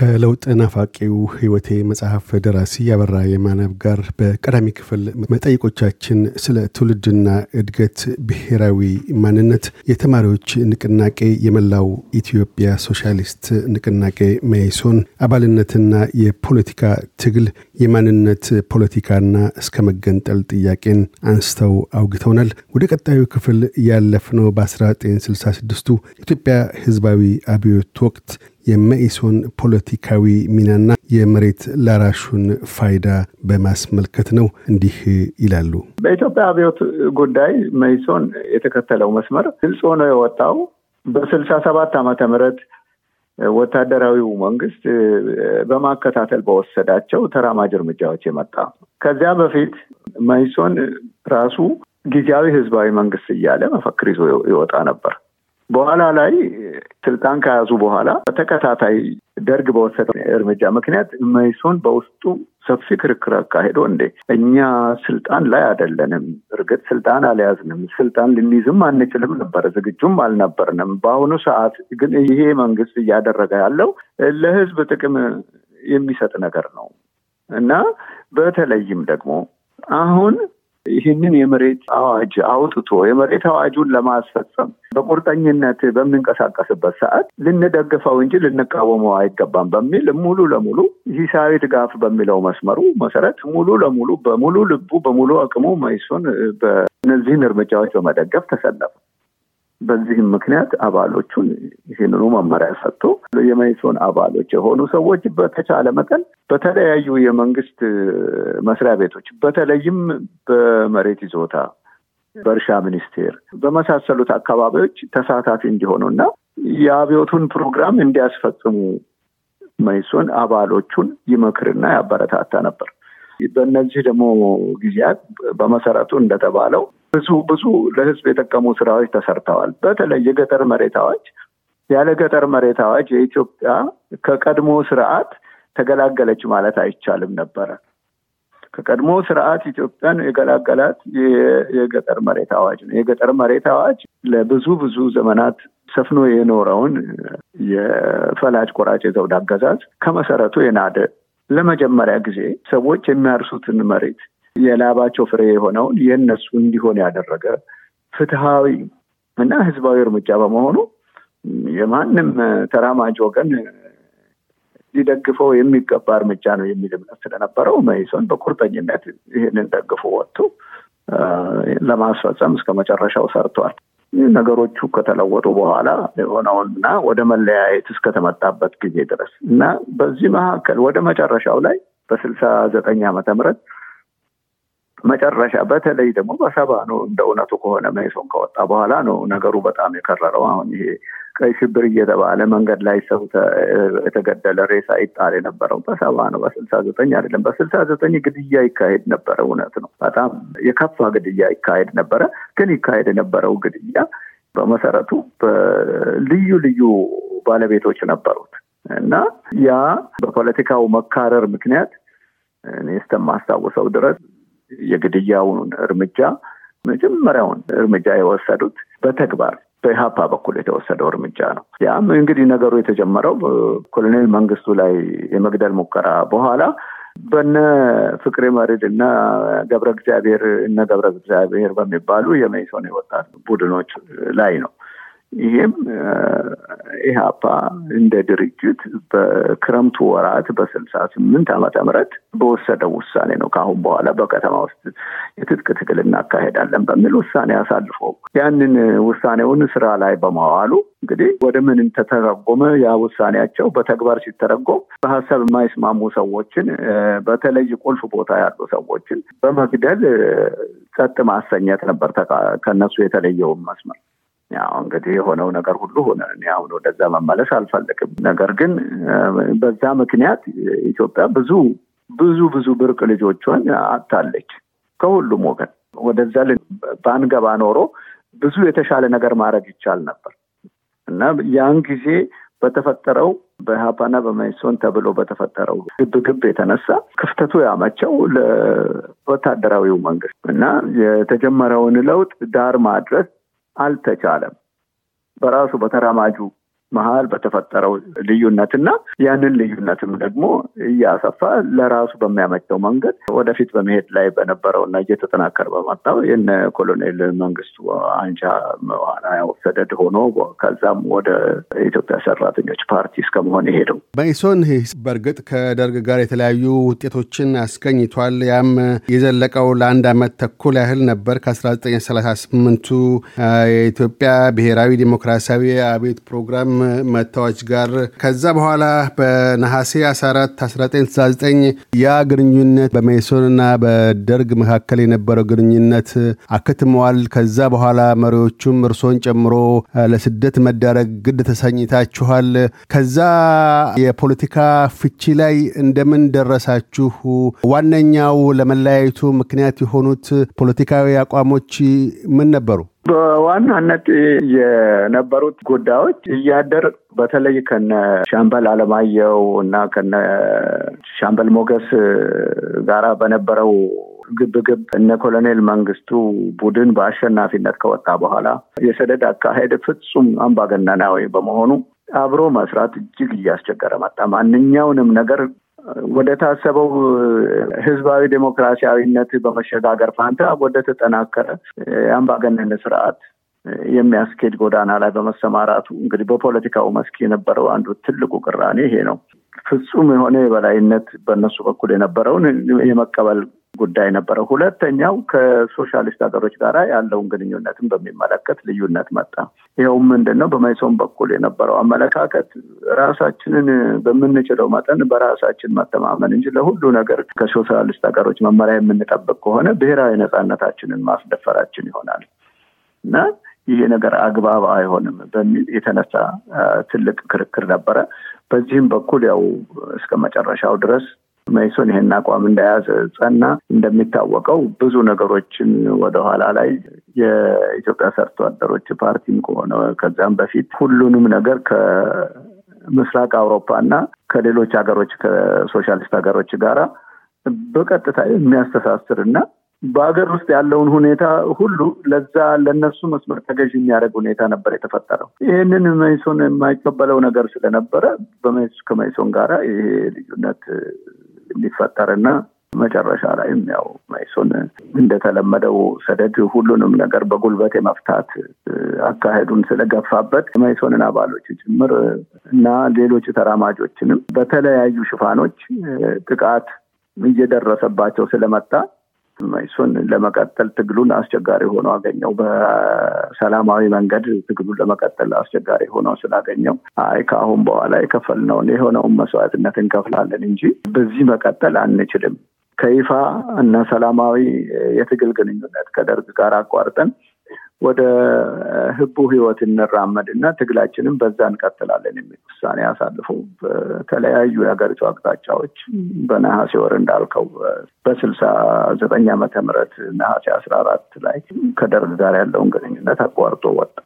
ከለውጥ ናፋቂው ሕይወቴ መጽሐፍ ደራሲ አበራ የማነአብ ጋር በቀዳሚ ክፍል መጠይቆቻችን ስለ ትውልድና እድገት፣ ብሔራዊ ማንነት፣ የተማሪዎች ንቅናቄ፣ የመላው ኢትዮጵያ ሶሻሊስት ንቅናቄ መኢሶን አባልነትና የፖለቲካ ትግል፣ የማንነት ፖለቲካና እስከ መገንጠል ጥያቄን አንስተው አውግተውናል። ወደ ቀጣዩ ክፍል ያለፍነው በ1966ቱ ኢትዮጵያ ሕዝባዊ አብዮት ወቅት የመኢሶን ፖለቲካዊ ሚናና የመሬት ላራሹን ፋይዳ በማስመልከት ነው። እንዲህ ይላሉ። በኢትዮጵያ አብዮት ጉዳይ መኢሶን የተከተለው መስመር ግልጽ ሆኖ የወጣው በስልሳ ሰባት ዓመተ ምህረት ወታደራዊው መንግስት በማከታተል በወሰዳቸው ተራማጅ እርምጃዎች የመጣ ከዚያ በፊት መኢሶን ራሱ ጊዜያዊ ህዝባዊ መንግስት እያለ መፈክር ይዞ ይወጣ ነበር። በኋላ ላይ ስልጣን ከያዙ በኋላ በተከታታይ ደርግ በወሰደው እርምጃ ምክንያት መኢሶን በውስጡ ሰፊ ክርክር አካሄዶ እንዴ እኛ ስልጣን ላይ አይደለንም፣ እርግጥ ስልጣን አልያዝንም፣ ስልጣን ልንይዝም አንችልም ነበር፣ ዝግጁም አልነበርንም። በአሁኑ ሰዓት ግን ይሄ መንግስት እያደረገ ያለው ለህዝብ ጥቅም የሚሰጥ ነገር ነው እና በተለይም ደግሞ አሁን ይህንን የመሬት አዋጅ አውጥቶ የመሬት አዋጁን ለማስፈጸም በቁርጠኝነት በምንንቀሳቀስበት ሰዓት ልንደግፈው እንጂ ልንቃወመው አይገባም በሚል ሙሉ ለሙሉ ሂሳዊ ድጋፍ በሚለው መስመሩ መሰረት ሙሉ ለሙሉ በሙሉ ልቡ በሙሉ አቅሙ መኢሶን በእነዚህን እርምጃዎች በመደገፍ ተሰለፈ። በዚህም ምክንያት አባሎቹን ይህንኑ መመሪያ ሰጥቶ የመኢሶን አባሎች የሆኑ ሰዎች በተቻለ መጠን በተለያዩ የመንግስት መስሪያ ቤቶች በተለይም በመሬት ይዞታ፣ በእርሻ ሚኒስቴር በመሳሰሉት አካባቢዎች ተሳታፊ እንዲሆኑ እና የአብዮቱን ፕሮግራም እንዲያስፈጽሙ መኢሶን አባሎቹን ይመክርና ያበረታታ ነበር። በእነዚህ ደግሞ ጊዜያት በመሰረቱ እንደተባለው ብዙ ብዙ ለህዝብ የጠቀሙ ስራዎች ተሰርተዋል። በተለይ የገጠር መሬት አዋጅ ያለ ገጠር መሬት አዋጅ የኢትዮጵያ ከቀድሞ ስርዓት ተገላገለች ማለት አይቻልም ነበረ። ከቀድሞ ስርዓት ኢትዮጵያን የገላገላት የገጠር መሬት አዋጅ ነው። የገጠር መሬት አዋጅ ለብዙ ብዙ ዘመናት ሰፍኖ የኖረውን የፈላጭ ቆራጭ የዘውድ አገዛዝ ከመሰረቱ የናደ ለመጀመሪያ ጊዜ ሰዎች የሚያርሱትን መሬት የላባቸው ፍሬ የሆነውን የእነሱ እንዲሆን ያደረገ ፍትሃዊ እና ህዝባዊ እርምጃ በመሆኑ የማንም ተራማጅ ወገን ሊደግፈው የሚገባ እርምጃ ነው የሚል እምነት ስለነበረው መኢሶን በቁርጠኝነት ይህንን ደግፎ ወጥቶ ለማስፈጸም እስከ መጨረሻው ሰርቷል። ነገሮቹ ከተለወጡ በኋላ የሆነውንና ወደ መለያየት እስከተመጣበት ጊዜ ድረስ እና በዚህ መካከል ወደ መጨረሻው ላይ በስልሳ ዘጠኝ ዓመተ ምህረት መጨረሻ በተለይ ደግሞ በሰባ ነው እንደ እውነቱ ከሆነ መኢሶን ከወጣ በኋላ ነው ነገሩ በጣም የከረረው። አሁን ይሄ ቀይ ሽብር እየተባለ መንገድ ላይ ሰው የተገደለ ሬሳ ይጣል የነበረው በሰባ ነው፣ በስልሳ ዘጠኝ አይደለም። በስልሳ ዘጠኝ ግድያ ይካሄድ ነበረ። እውነት ነው፣ በጣም የከፋ ግድያ ይካሄድ ነበረ። ግን ይካሄድ የነበረው ግድያ በመሰረቱ በልዩ ልዩ ባለቤቶች ነበሩት እና ያ በፖለቲካው መካረር ምክንያት እኔ እስከማስታውሰው ድረስ የግድያውን እርምጃ መጀመሪያውን እርምጃ የወሰዱት በተግባር በኢህአፓ በኩል የተወሰደው እርምጃ ነው። ያም እንግዲህ ነገሩ የተጀመረው ኮሎኔል መንግስቱ ላይ የመግደል ሙከራ በኋላ በነ ፍቅሬ መርድ እና ገብረ እግዚአብሔር እነ ገብረ እግዚአብሔር በሚባሉ የመኢሶን የወጣት ቡድኖች ላይ ነው። ይህም ኢህአፓ እንደ ድርጅት በክረምቱ ወራት በስልሳ ስምንት ዓመተ ምህረት በወሰደው ውሳኔ ነው። ከአሁን በኋላ በከተማ ውስጥ የትጥቅ ትግል እናካሄዳለን በሚል ውሳኔ አሳልፎ ያንን ውሳኔውን ስራ ላይ በማዋሉ እንግዲህ ወደ ምን ተተረጎመ? ያ ውሳኔያቸው በተግባር ሲተረጎም በሀሳብ የማይስማሙ ሰዎችን በተለይ ቁልፍ ቦታ ያሉ ሰዎችን በመግደል ጸጥ ማሰኘት ነበር ከነሱ የተለየውን መስመር ያው እንግዲህ የሆነው ነገር ሁሉ ሆነ። እኔ አሁን ወደዛ መመለስ አልፈልግም። ነገር ግን በዛ ምክንያት ኢትዮጵያ ብዙ ብዙ ብዙ ብርቅ ልጆቿን አጥታለች ከሁሉም ወገን። ወደዛ ባንገባ ኖሮ ብዙ የተሻለ ነገር ማድረግ ይቻል ነበር እና ያን ጊዜ በተፈጠረው በሀፓና በመይሶን ተብሎ በተፈጠረው ግብግብ የተነሳ ክፍተቱ ያመቸው ለወታደራዊው መንግስት እና የተጀመረውን ለውጥ ዳር ማድረስ አልተቻለም። በራሱ በተራማጁ መሀል በተፈጠረው ልዩነት እና ያንን ልዩነትም ደግሞ እያሰፋ ለራሱ በሚያመቸው መንገድ ወደፊት በመሄድ ላይ በነበረው እና እየተጠናከረ በመጣው የነ ኮሎኔል መንግስቱ አንጃ መዋና ሰደድ ሆኖ ከዛም ወደ ኢትዮጵያ ሰራተኞች ፓርቲ እስከመሆን የሄደው መኢሶን በእርግጥ ከደርግ ጋር የተለያዩ ውጤቶችን አስገኝቷል። ያም የዘለቀው ለአንድ አመት ተኩል ያህል ነበር ከ1938ቱ የኢትዮጵያ ብሔራዊ ዲሞክራሲያዊ አቤት ፕሮግራም መታዎች ጋር ከዛ በኋላ በነሐሴ 14 1969 ያ ግንኙነት በሜሶንና በደርግ መካከል የነበረው ግንኙነት አክትመዋል። ከዛ በኋላ መሪዎቹም እርሶን ጨምሮ ለስደት መዳረግ ግድ ተሰኝታችኋል። ከዛ የፖለቲካ ፍቺ ላይ እንደምን ደረሳችሁ? ዋነኛው ለመለያየቱ ምክንያት የሆኑት ፖለቲካዊ አቋሞች ምን ነበሩ? በዋናነት የነበሩት ጉዳዮች እያደር በተለይ ከነ ሻምበል አለማየሁ እና ከነ ሻምበል ሞገስ ጋራ በነበረው ግብግብ እነ ኮሎኔል መንግስቱ ቡድን በአሸናፊነት ከወጣ በኋላ የሰደድ አካሄድ ፍጹም አምባገነናዊ በመሆኑ አብሮ መስራት እጅግ እያስቸገረ መጣ። ማንኛውንም ነገር ወደ ታሰበው ህዝባዊ ዴሞክራሲያዊነት በመሸጋገር ፋንታ ወደ ተጠናከረ የአምባገነን ስርዓት የሚያስኬድ ጎዳና ላይ በመሰማራቱ እንግዲህ በፖለቲካው መስክ የነበረው አንዱ ትልቁ ቅራኔ ይሄ ነው። ፍጹም የሆነ የበላይነት በእነሱ በኩል የነበረውን የመቀበል ጉዳይ ነበረ። ሁለተኛው ከሶሻሊስት ሀገሮች ጋር ያለውን ግንኙነትን በሚመለከት ልዩነት መጣ። ይኸውም ምንድን ነው? በመይሶን በኩል የነበረው አመለካከት ራሳችንን በምንችለው መጠን በራሳችን መተማመን እንጂ ለሁሉ ነገር ከሶሻሊስት ሀገሮች መመሪያ የምንጠብቅ ከሆነ ብሔራዊ ነፃነታችንን ማስደፈራችን ይሆናል እና ይሄ ነገር አግባብ አይሆንም በሚል የተነሳ ትልቅ ክርክር ነበረ። በዚህም በኩል ያው እስከ መጨረሻው ድረስ መይሶን ይሄን አቋም እንደያዘ ጸና። እንደሚታወቀው ብዙ ነገሮችን ወደኋላ ላይ የኢትዮጵያ ሰርቶ አደሮች ፓርቲም ከሆነ ከዛም በፊት ሁሉንም ነገር ከምስራቅ አውሮፓ እና ከሌሎች ሀገሮች ከሶሻሊስት ሀገሮች ጋራ በቀጥታ የሚያስተሳስር እና በሀገር ውስጥ ያለውን ሁኔታ ሁሉ ለዛ ለነሱ መስመር ተገዥ የሚያደርግ ሁኔታ ነበር የተፈጠረው። ይህንን መይሶን የማይቀበለው ነገር ስለነበረ ከመይሶን ጋራ ይሄ ልዩነት እንዲፈጠርና መጨረሻ ላይም ያው መይሶን እንደተለመደው ሰደድ ሁሉንም ነገር በጉልበት የመፍታት አካሄዱን ስለገፋበት የመይሶንን አባሎች ጭምር እና ሌሎች ተራማጆችንም በተለያዩ ሽፋኖች ጥቃት እየደረሰባቸው ስለመጣ መይሶን ለመቀጠል ትግሉን አስቸጋሪ ሆኖ አገኘው። በሰላማዊ መንገድ ትግሉን ለመቀጠል አስቸጋሪ ሆኖ ስላገኘው አይ ከአሁን በኋላ የከፈልነውን የሆነውን መስዋዕትነት እንከፍላለን እንጂ በዚህ መቀጠል አንችልም። ከይፋ እና ሰላማዊ የትግል ግንኙነት ከደርግ ጋር አቋርጠን ወደ ህቡ ህይወት እንራመድ እና ትግላችንም በዛ እንቀጥላለን የሚል ውሳኔ አሳልፎ በተለያዩ የሀገሪቱ አቅጣጫዎች በነሐሴ ወር እንዳልከው በስልሳ ዘጠኝ ዓመተ ምህረት ነሐሴ አስራ አራት ላይ ከደርግ ጋር ያለውን ግንኙነት አቋርጦ ወጣ።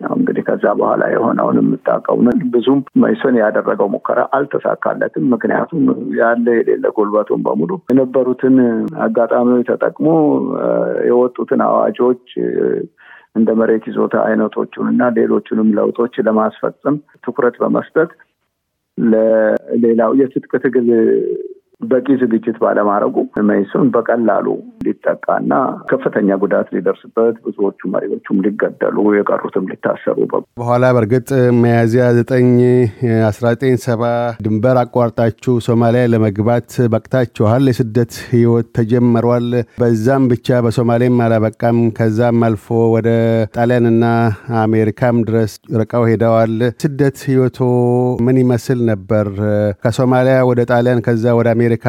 እንግዲህ ከዛ በኋላ የሆነውን የምታውቀው ብዙም መይሶን ያደረገው ሙከራ አልተሳካለትም። ምክንያቱም ያለ የሌለ ጉልበቱን በሙሉ የነበሩትን አጋጣሚዎች ተጠቅሞ የወጡትን አዋጆች እንደ መሬት ይዞታ አይነቶቹን እና ሌሎቹንም ለውጦች ለማስፈጸም ትኩረት በመስጠት ለሌላው የትጥቅ ትግል በቂ ዝግጅት ባለማድረጉ መይሶን በቀላሉ ሊጠቃና ከፍተኛ ጉዳት ሊደርስበት ብዙዎቹ መሪዎቹም ሊገደሉ የቀሩትም ሊታሰሩ በኋላ በእርግጥ ሚያዝያ ዘጠኝ አስራ ዘጠኝ ሰባ ድንበር አቋርጣችሁ ሶማሊያ ለመግባት በቅታችኋል። የስደት ህይወት ተጀምሯል። በዛም ብቻ በሶማሌም አላበቃም። ከዛም አልፎ ወደ ጣሊያንና አሜሪካም ድረስ ርቀው ሄደዋል። ስደት ህይወቶ ምን ይመስል ነበር? ከሶማሊያ ወደ ጣሊያን ከዛ ወደ አሜሪካ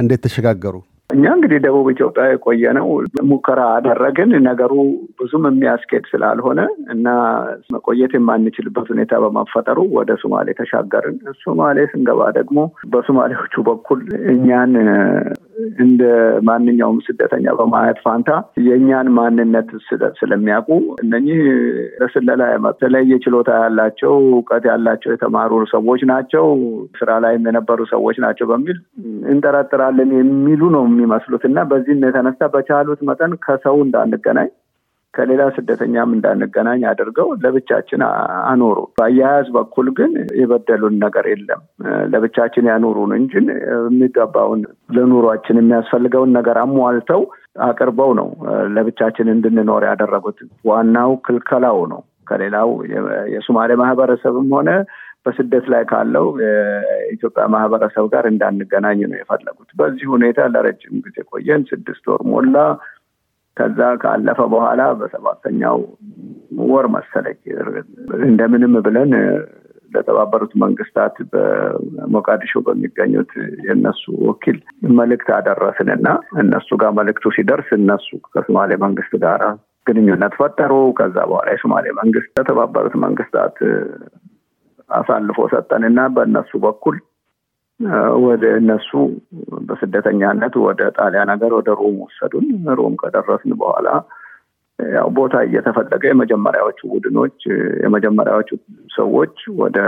እንዴት ተሸጋገሩ? እኛ እንግዲህ ደቡብ ኢትዮጵያ የቆየ ነው ሙከራ አደረግን። ነገሩ ብዙም የሚያስኬድ ስላልሆነ እና መቆየት የማንችልበት ሁኔታ በመፈጠሩ ወደ ሶማሌ ተሻገርን። ሶማሌ ስንገባ ደግሞ በሶማሌዎቹ በኩል እኛን እንደ ማንኛውም ስደተኛ በማየት ፋንታ የእኛን ማንነት ስለሚያውቁ እነኚህ ለስለላ የተለየ ችሎታ ያላቸው እውቀት ያላቸው የተማሩ ሰዎች ናቸው፣ ስራ ላይም የነበሩ ሰዎች ናቸው በሚል እንጠረጥራለን የሚሉ ነው የሚመስሉት። እና በዚህም የተነሳ በቻሉት መጠን ከሰው እንዳንገናኝ ከሌላ ስደተኛም እንዳንገናኝ አድርገው ለብቻችን አኖሩ። በአያያዝ በኩል ግን የበደሉን ነገር የለም። ለብቻችን ያኖሩን እንጂ የሚገባውን ለኑሯችን የሚያስፈልገውን ነገር አሟልተው አቅርበው ነው ለብቻችን እንድንኖር ያደረጉት። ዋናው ክልከላው ነው። ከሌላው የሶማሌ ማህበረሰብም ሆነ በስደት ላይ ካለው የኢትዮጵያ ማህበረሰብ ጋር እንዳንገናኝ ነው የፈለጉት። በዚህ ሁኔታ ለረጅም ጊዜ ቆየን። ስድስት ወር ሞላ። ከዛ ካለፈ በኋላ በሰባተኛው ወር መሰለኝ እንደምንም ብለን ለተባበሩት መንግስታት በሞቃዲሾ በሚገኙት የእነሱ ወኪል መልእክት አደረስን እና እነሱ ጋር መልእክቱ ሲደርስ እነሱ ከሶማሌ መንግስት ጋር ግንኙነት ፈጠሩ። ከዛ በኋላ የሶማሌ መንግስት ለተባበሩት መንግስታት አሳልፎ ሰጠን እና በእነሱ በኩል ወደ እነሱ በስደተኛነት ወደ ጣሊያን ሀገር ወደ ሮም ወሰዱን። ሮም ከደረስን በኋላ ያው ቦታ እየተፈለገ የመጀመሪያዎቹ ቡድኖች የመጀመሪያዎቹ ሰዎች ወደ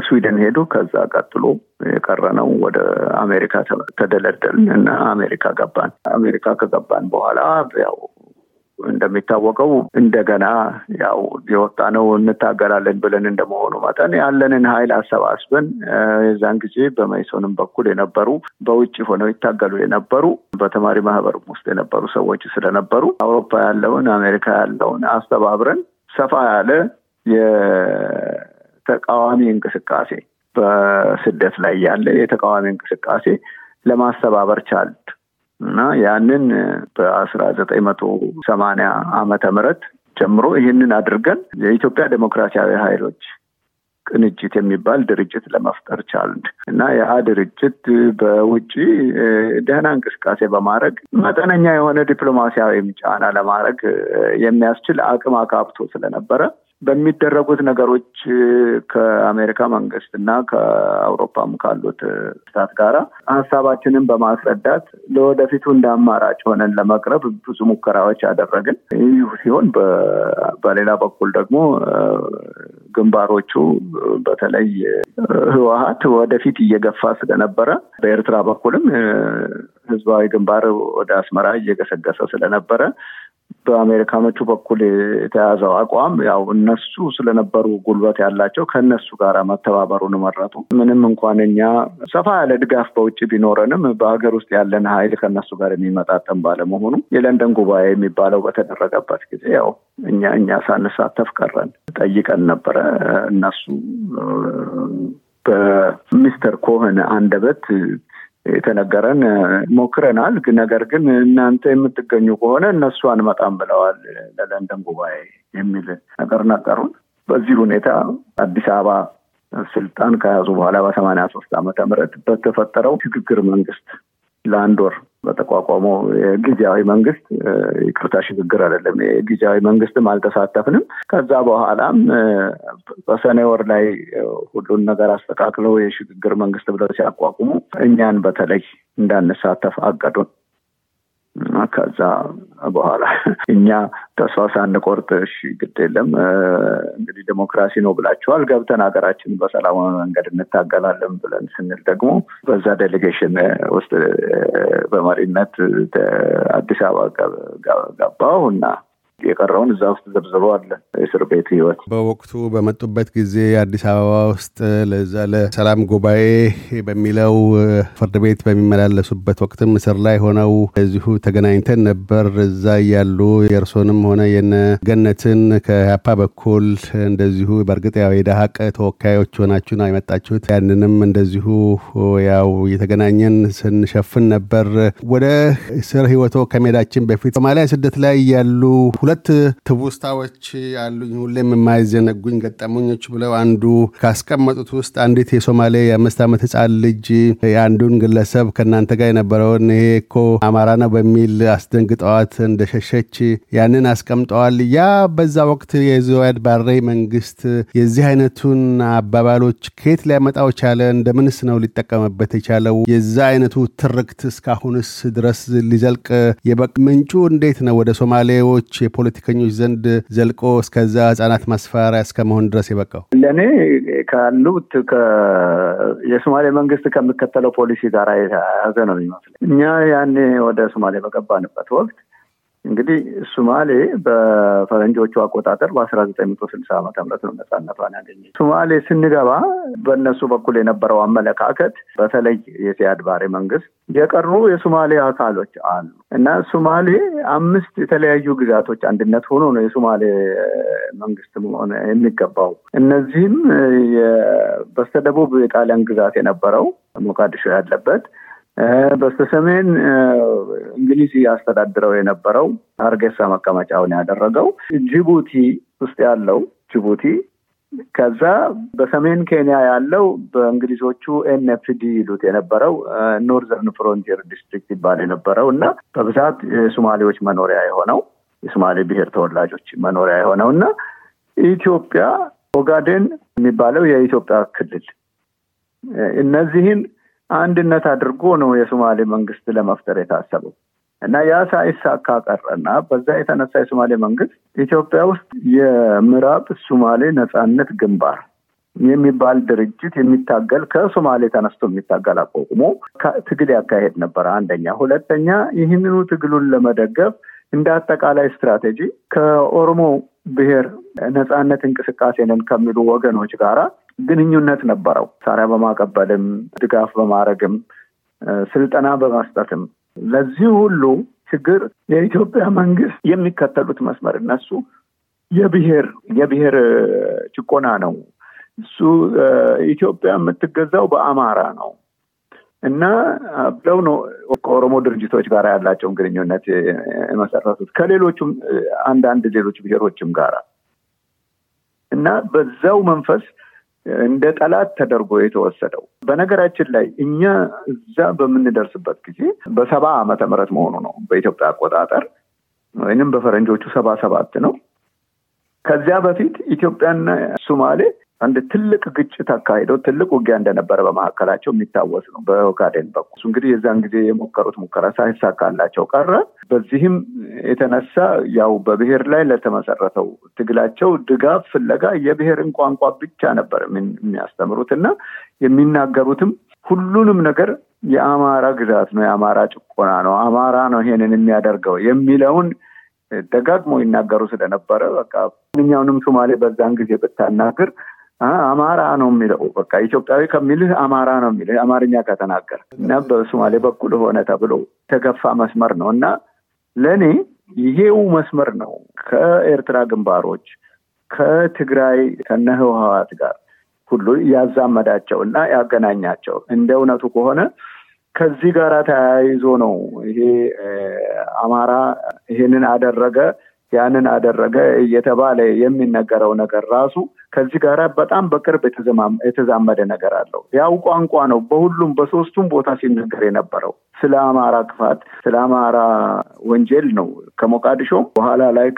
ስዊድን ሄዱ። ከዛ ቀጥሎ የቀረነው ወደ አሜሪካ ተደለደልን እና አሜሪካ ገባን። አሜሪካ ከገባን በኋላ ያው እንደሚታወቀው እንደገና ያው የወጣ ነው እንታገላለን ብለን እንደመሆኑ መጠን ያለንን ኃይል አሰባስበን የዛን ጊዜ በመይሶንም በኩል የነበሩ በውጭ ሆነው ይታገሉ የነበሩ በተማሪ ማህበርም ውስጥ የነበሩ ሰዎች ስለነበሩ አውሮፓ ያለውን አሜሪካ ያለውን አስተባብረን ሰፋ ያለ የተቃዋሚ እንቅስቃሴ በስደት ላይ ያለ የተቃዋሚ እንቅስቃሴ ለማስተባበር ቻል እና ያንን በአስራ ዘጠኝ መቶ ሰማንያ ዓመተ ምህረት ጀምሮ ይህንን አድርገን የኢትዮጵያ ዴሞክራሲያዊ ኃይሎች ቅንጅት የሚባል ድርጅት ለመፍጠር ቻልን። እና ያ ድርጅት በውጭ ደህና እንቅስቃሴ በማድረግ መጠነኛ የሆነ ዲፕሎማሲያዊም ጫና ለማድረግ የሚያስችል አቅም አካብቶ ስለነበረ በሚደረጉት ነገሮች ከአሜሪካ መንግስት እና ከአውሮፓም ካሉት ስታት ጋራ ሀሳባችንን በማስረዳት ለወደፊቱ እንደ አማራጭ ሆነን ለመቅረብ ብዙ ሙከራዎች ያደረግን። ይህ ሲሆን በሌላ በኩል ደግሞ ግንባሮቹ በተለይ ህወሀት ወደፊት እየገፋ ስለነበረ በኤርትራ በኩልም ህዝባዊ ግንባር ወደ አስመራ እየገሰገሰ ስለነበረ በአሜሪካኖቹ በኩል የተያዘው አቋም ያው እነሱ ስለነበሩ ጉልበት ያላቸው ከእነሱ ጋር መተባበሩን መረጡ። ምንም እንኳን እኛ ሰፋ ያለ ድጋፍ በውጭ ቢኖረንም በሀገር ውስጥ ያለን ኃይል ከእነሱ ጋር የሚመጣጠን ባለመሆኑ የለንደን ጉባኤ የሚባለው በተደረገበት ጊዜ ያው እኛ እኛ ሳንሳተፍ ቀረን። ጠይቀን ነበረ። እነሱ በሚስተር ኮህን አንደበት የተነገረን ሞክረናል። ነገር ግን እናንተ የምትገኙ ከሆነ እነሱ አንመጣም ብለዋል ለለንደን ጉባኤ የሚል ነገር ነገሩን። በዚህ ሁኔታ አዲስ አበባ ስልጣን ከያዙ በኋላ በሰማንያ ሶስት ዓመተ ምህረት በተፈጠረው ሽግግር መንግስት ለአንድ ወር በተቋቋመው የጊዜያዊ መንግስት ይቅርታ፣ ሽግግር አይደለም፣ የጊዜያዊ መንግስትም አልተሳተፍንም። ከዛ በኋላም በሰኔ ወር ላይ ሁሉን ነገር አስተካክለው የሽግግር መንግስት ብለው ሲያቋቁሙ እኛን በተለይ እንዳንሳተፍ አቀዱን። ከዛ በኋላ እኛ ተስፋ ሳንቆርጥ እሺ ግድ የለም እንግዲህ ዴሞክራሲ ነው ብላችኋል፣ ገብተን ሀገራችን በሰላማዊ መንገድ እንታገላለን ብለን ስንል ደግሞ በዛ ዴሌጌሽን ውስጥ በመሪነት አዲስ አበባ ገባሁ እና የቀረውን እዛ ውስጥ ዝርዝሮ አለ። እስር ቤት ህይወት በወቅቱ በመጡበት ጊዜ አዲስ አበባ ውስጥ ለዛ ለሰላም ጉባኤ በሚለው ፍርድ ቤት በሚመላለሱበት ወቅትም እስር ላይ ሆነው እዚሁ ተገናኝተን ነበር። እዛ እያሉ የእርሶንም ሆነ የነ ገነትን ከያፓ በኩል እንደዚሁ በእርግጥ ያው የደሀቅ ተወካዮች ሆናችሁ ነው የመጣችሁት። ያንንም እንደዚሁ ያው እየተገናኘን ስንሸፍን ነበር። ወደ እስር ህይወቶ ከሜዳችን በፊት ሶማሊያ ስደት ላይ ያሉ ሁለት ትውስታዎች አሉኝ ሁሌም የማይዘነጉኝ ገጠመኞች ብለው አንዱ ካስቀመጡት ውስጥ አንዲት የሶማሌ የአምስት ዓመት ህፃን ልጅ የአንዱን ግለሰብ ከእናንተ ጋር የነበረውን ይሄ እኮ አማራ ነው በሚል አስደንግጠዋት እንደሸሸች ያንን አስቀምጠዋል። ያ በዛ ወቅት የዚያድ ባሬ መንግስት የዚህ አይነቱን አባባሎች ከየት ሊያመጣው ቻለ? እንደምንስ ነው ሊጠቀምበት የቻለው? የዛ አይነቱ ትርክት እስካሁንስ ድረስ ሊዘልቅ የበቅ ምንጩ እንዴት ነው ወደ ሶማሌዎች የፖለቲከኞች ዘንድ ዘልቆ እስከዛ ህጻናት ማስፈራሪያ እስከመሆን ድረስ የበቃው? ለእኔ ካሉት የሶማሌ መንግስት ከሚከተለው ፖሊሲ ጋር የተያያዘ ነው የሚመስለኝ። እኛ ያኔ ወደ ሶማሌ በገባንበት ወቅት እንግዲህ ሶማሌ በፈረንጆቹ አቆጣጠር በአስራ ዘጠኝ መቶ ስልሳ ዓመተ ምህረት ነው ነጻነቷን ያገኘ። ሶማሌ ስንገባ በእነሱ በኩል የነበረው አመለካከት በተለይ የሲያድ ባሬ መንግስት የቀሩ የሶማሌ አካሎች አሉ እና ሶማሌ አምስት የተለያዩ ግዛቶች አንድነት ሆኖ ነው የሶማሌ መንግስት መሆን የሚገባው። እነዚህም በስተደቡብ የጣሊያን ግዛት የነበረው ሞቃዲሾ ያለበት በስተሰሜን እንግሊዝ ያስተዳድረው የነበረው ሀርጌሳ መቀመጫውን ያደረገው ጅቡቲ ውስጥ ያለው ጅቡቲ። ከዛ በሰሜን ኬንያ ያለው በእንግሊዞቹ NFD ይሉት የነበረው Northern Frontier District ይባል የነበረው እና በብዛት የሶማሌዎች መኖሪያ የሆነው የሶማሌ ብሔር ተወላጆች መኖሪያ የሆነው እና ኢትዮጵያ ኦጋዴን የሚባለው የኢትዮጵያ ክልል እነዚህን አንድነት አድርጎ ነው የሶማሌ መንግስት ለመፍጠር የታሰበው እና ያ ሳይሳካ ቀረና በዛ የተነሳ የሶማሌ መንግስት ኢትዮጵያ ውስጥ የምዕራብ ሶማሌ ነጻነት ግንባር የሚባል ድርጅት የሚታገል ከሶማሌ ተነስቶ የሚታገል አቋቁሞ ትግል ያካሄድ ነበረ። አንደኛ። ሁለተኛ ይህንኑ ትግሉን ለመደገፍ እንደ አጠቃላይ ስትራቴጂ ከኦሮሞ ብሔር ነጻነት እንቅስቃሴ ነን ከሚሉ ወገኖች ጋራ ግንኙነት ነበረው። ሳሪያ በማቀበልም ድጋፍ በማድረግም ስልጠና በመስጠትም ለዚህ ሁሉ ችግር የኢትዮጵያ መንግስት የሚከተሉት መስመር እነሱ የብሔር የብሔር ጭቆና ነው። እሱ ኢትዮጵያ የምትገዛው በአማራ ነው እና ብለው ነው ከኦሮሞ ድርጅቶች ጋር ያላቸውን ግንኙነት የመሰረቱት ከሌሎቹም አንዳንድ ሌሎች ብሔሮችም ጋራ እና በዛው መንፈስ እንደ ጠላት ተደርጎ የተወሰደው። በነገራችን ላይ እኛ እዛ በምንደርስበት ጊዜ በሰባ ዓመተ ምህረት መሆኑ ነው በኢትዮጵያ አቆጣጠር ወይንም በፈረንጆቹ ሰባ ሰባት ነው። ከዚያ በፊት ኢትዮጵያና ሶማሌ አንድ ትልቅ ግጭት አካሂደው ትልቅ ውጊያ እንደነበረ በመካከላቸው የሚታወስ ነው። በኦጋዴን በኩል እንግዲህ የዛን ጊዜ የሞከሩት ሙከራ ሳይሳካላቸው ቀረ። በዚህም የተነሳ ያው በብሔር ላይ ለተመሰረተው ትግላቸው ድጋፍ ፍለጋ የብሔርን ቋንቋ ብቻ ነበር የሚያስተምሩት እና የሚናገሩትም ሁሉንም ነገር የአማራ ግዛት ነው፣ የአማራ ጭቆና ነው፣ አማራ ነው ይሄንን የሚያደርገው የሚለውን ደጋግሞ ይናገሩ ስለነበረ በቃ ማንኛውንም ሶማሌ በዛን ጊዜ ብታናግር አማራ ነው የሚለው በቃ ኢትዮጵያዊ ከሚልህ አማራ ነው የሚልህ አማርኛ ከተናገር እና በሶማሌ በኩል ሆነ ተብሎ የተገፋ መስመር ነው እና ለእኔ ይሄው መስመር ነው ከኤርትራ ግንባሮች ከትግራይ ከነ ጋር ሁሉ ያዛመዳቸው እና ያገናኛቸው። እንደ እውነቱ ከሆነ ከዚህ ጋር ተያይዞ ነው ይሄ አማራ ይሄንን አደረገ ያንን አደረገ እየተባለ የሚነገረው ነገር ራሱ ከዚህ ጋር በጣም በቅርብ የተዛመደ ነገር አለው። ያው ቋንቋ ነው በሁሉም በሶስቱም ቦታ ሲነገር የነበረው ስለ አማራ ክፋት፣ ስለ አማራ ወንጀል ነው ከሞቃዲሾ በኋላ ላይ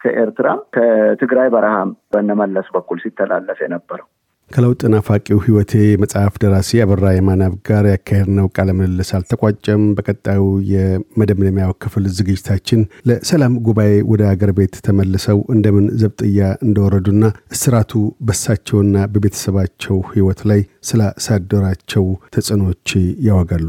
ከኤርትራ ከትግራይ በረሃም በነመለስ በኩል ሲተላለፍ የነበረው። ከለውጥ ናፋቂው ህይወቴ መጽሐፍ ደራሲ አበራ የማናብ ጋር ያካሄድነው ቃለ ምልልስ አልተቋጨም። በቀጣዩ የመደምደሚያው ክፍል ዝግጅታችን ለሰላም ጉባኤ ወደ አገር ቤት ተመልሰው እንደምን ዘብጥያ እንደወረዱና እስራቱ በሳቸውና በቤተሰባቸው ህይወት ላይ ስላሳደራቸው ተጽዕኖዎች ያወጋሉ።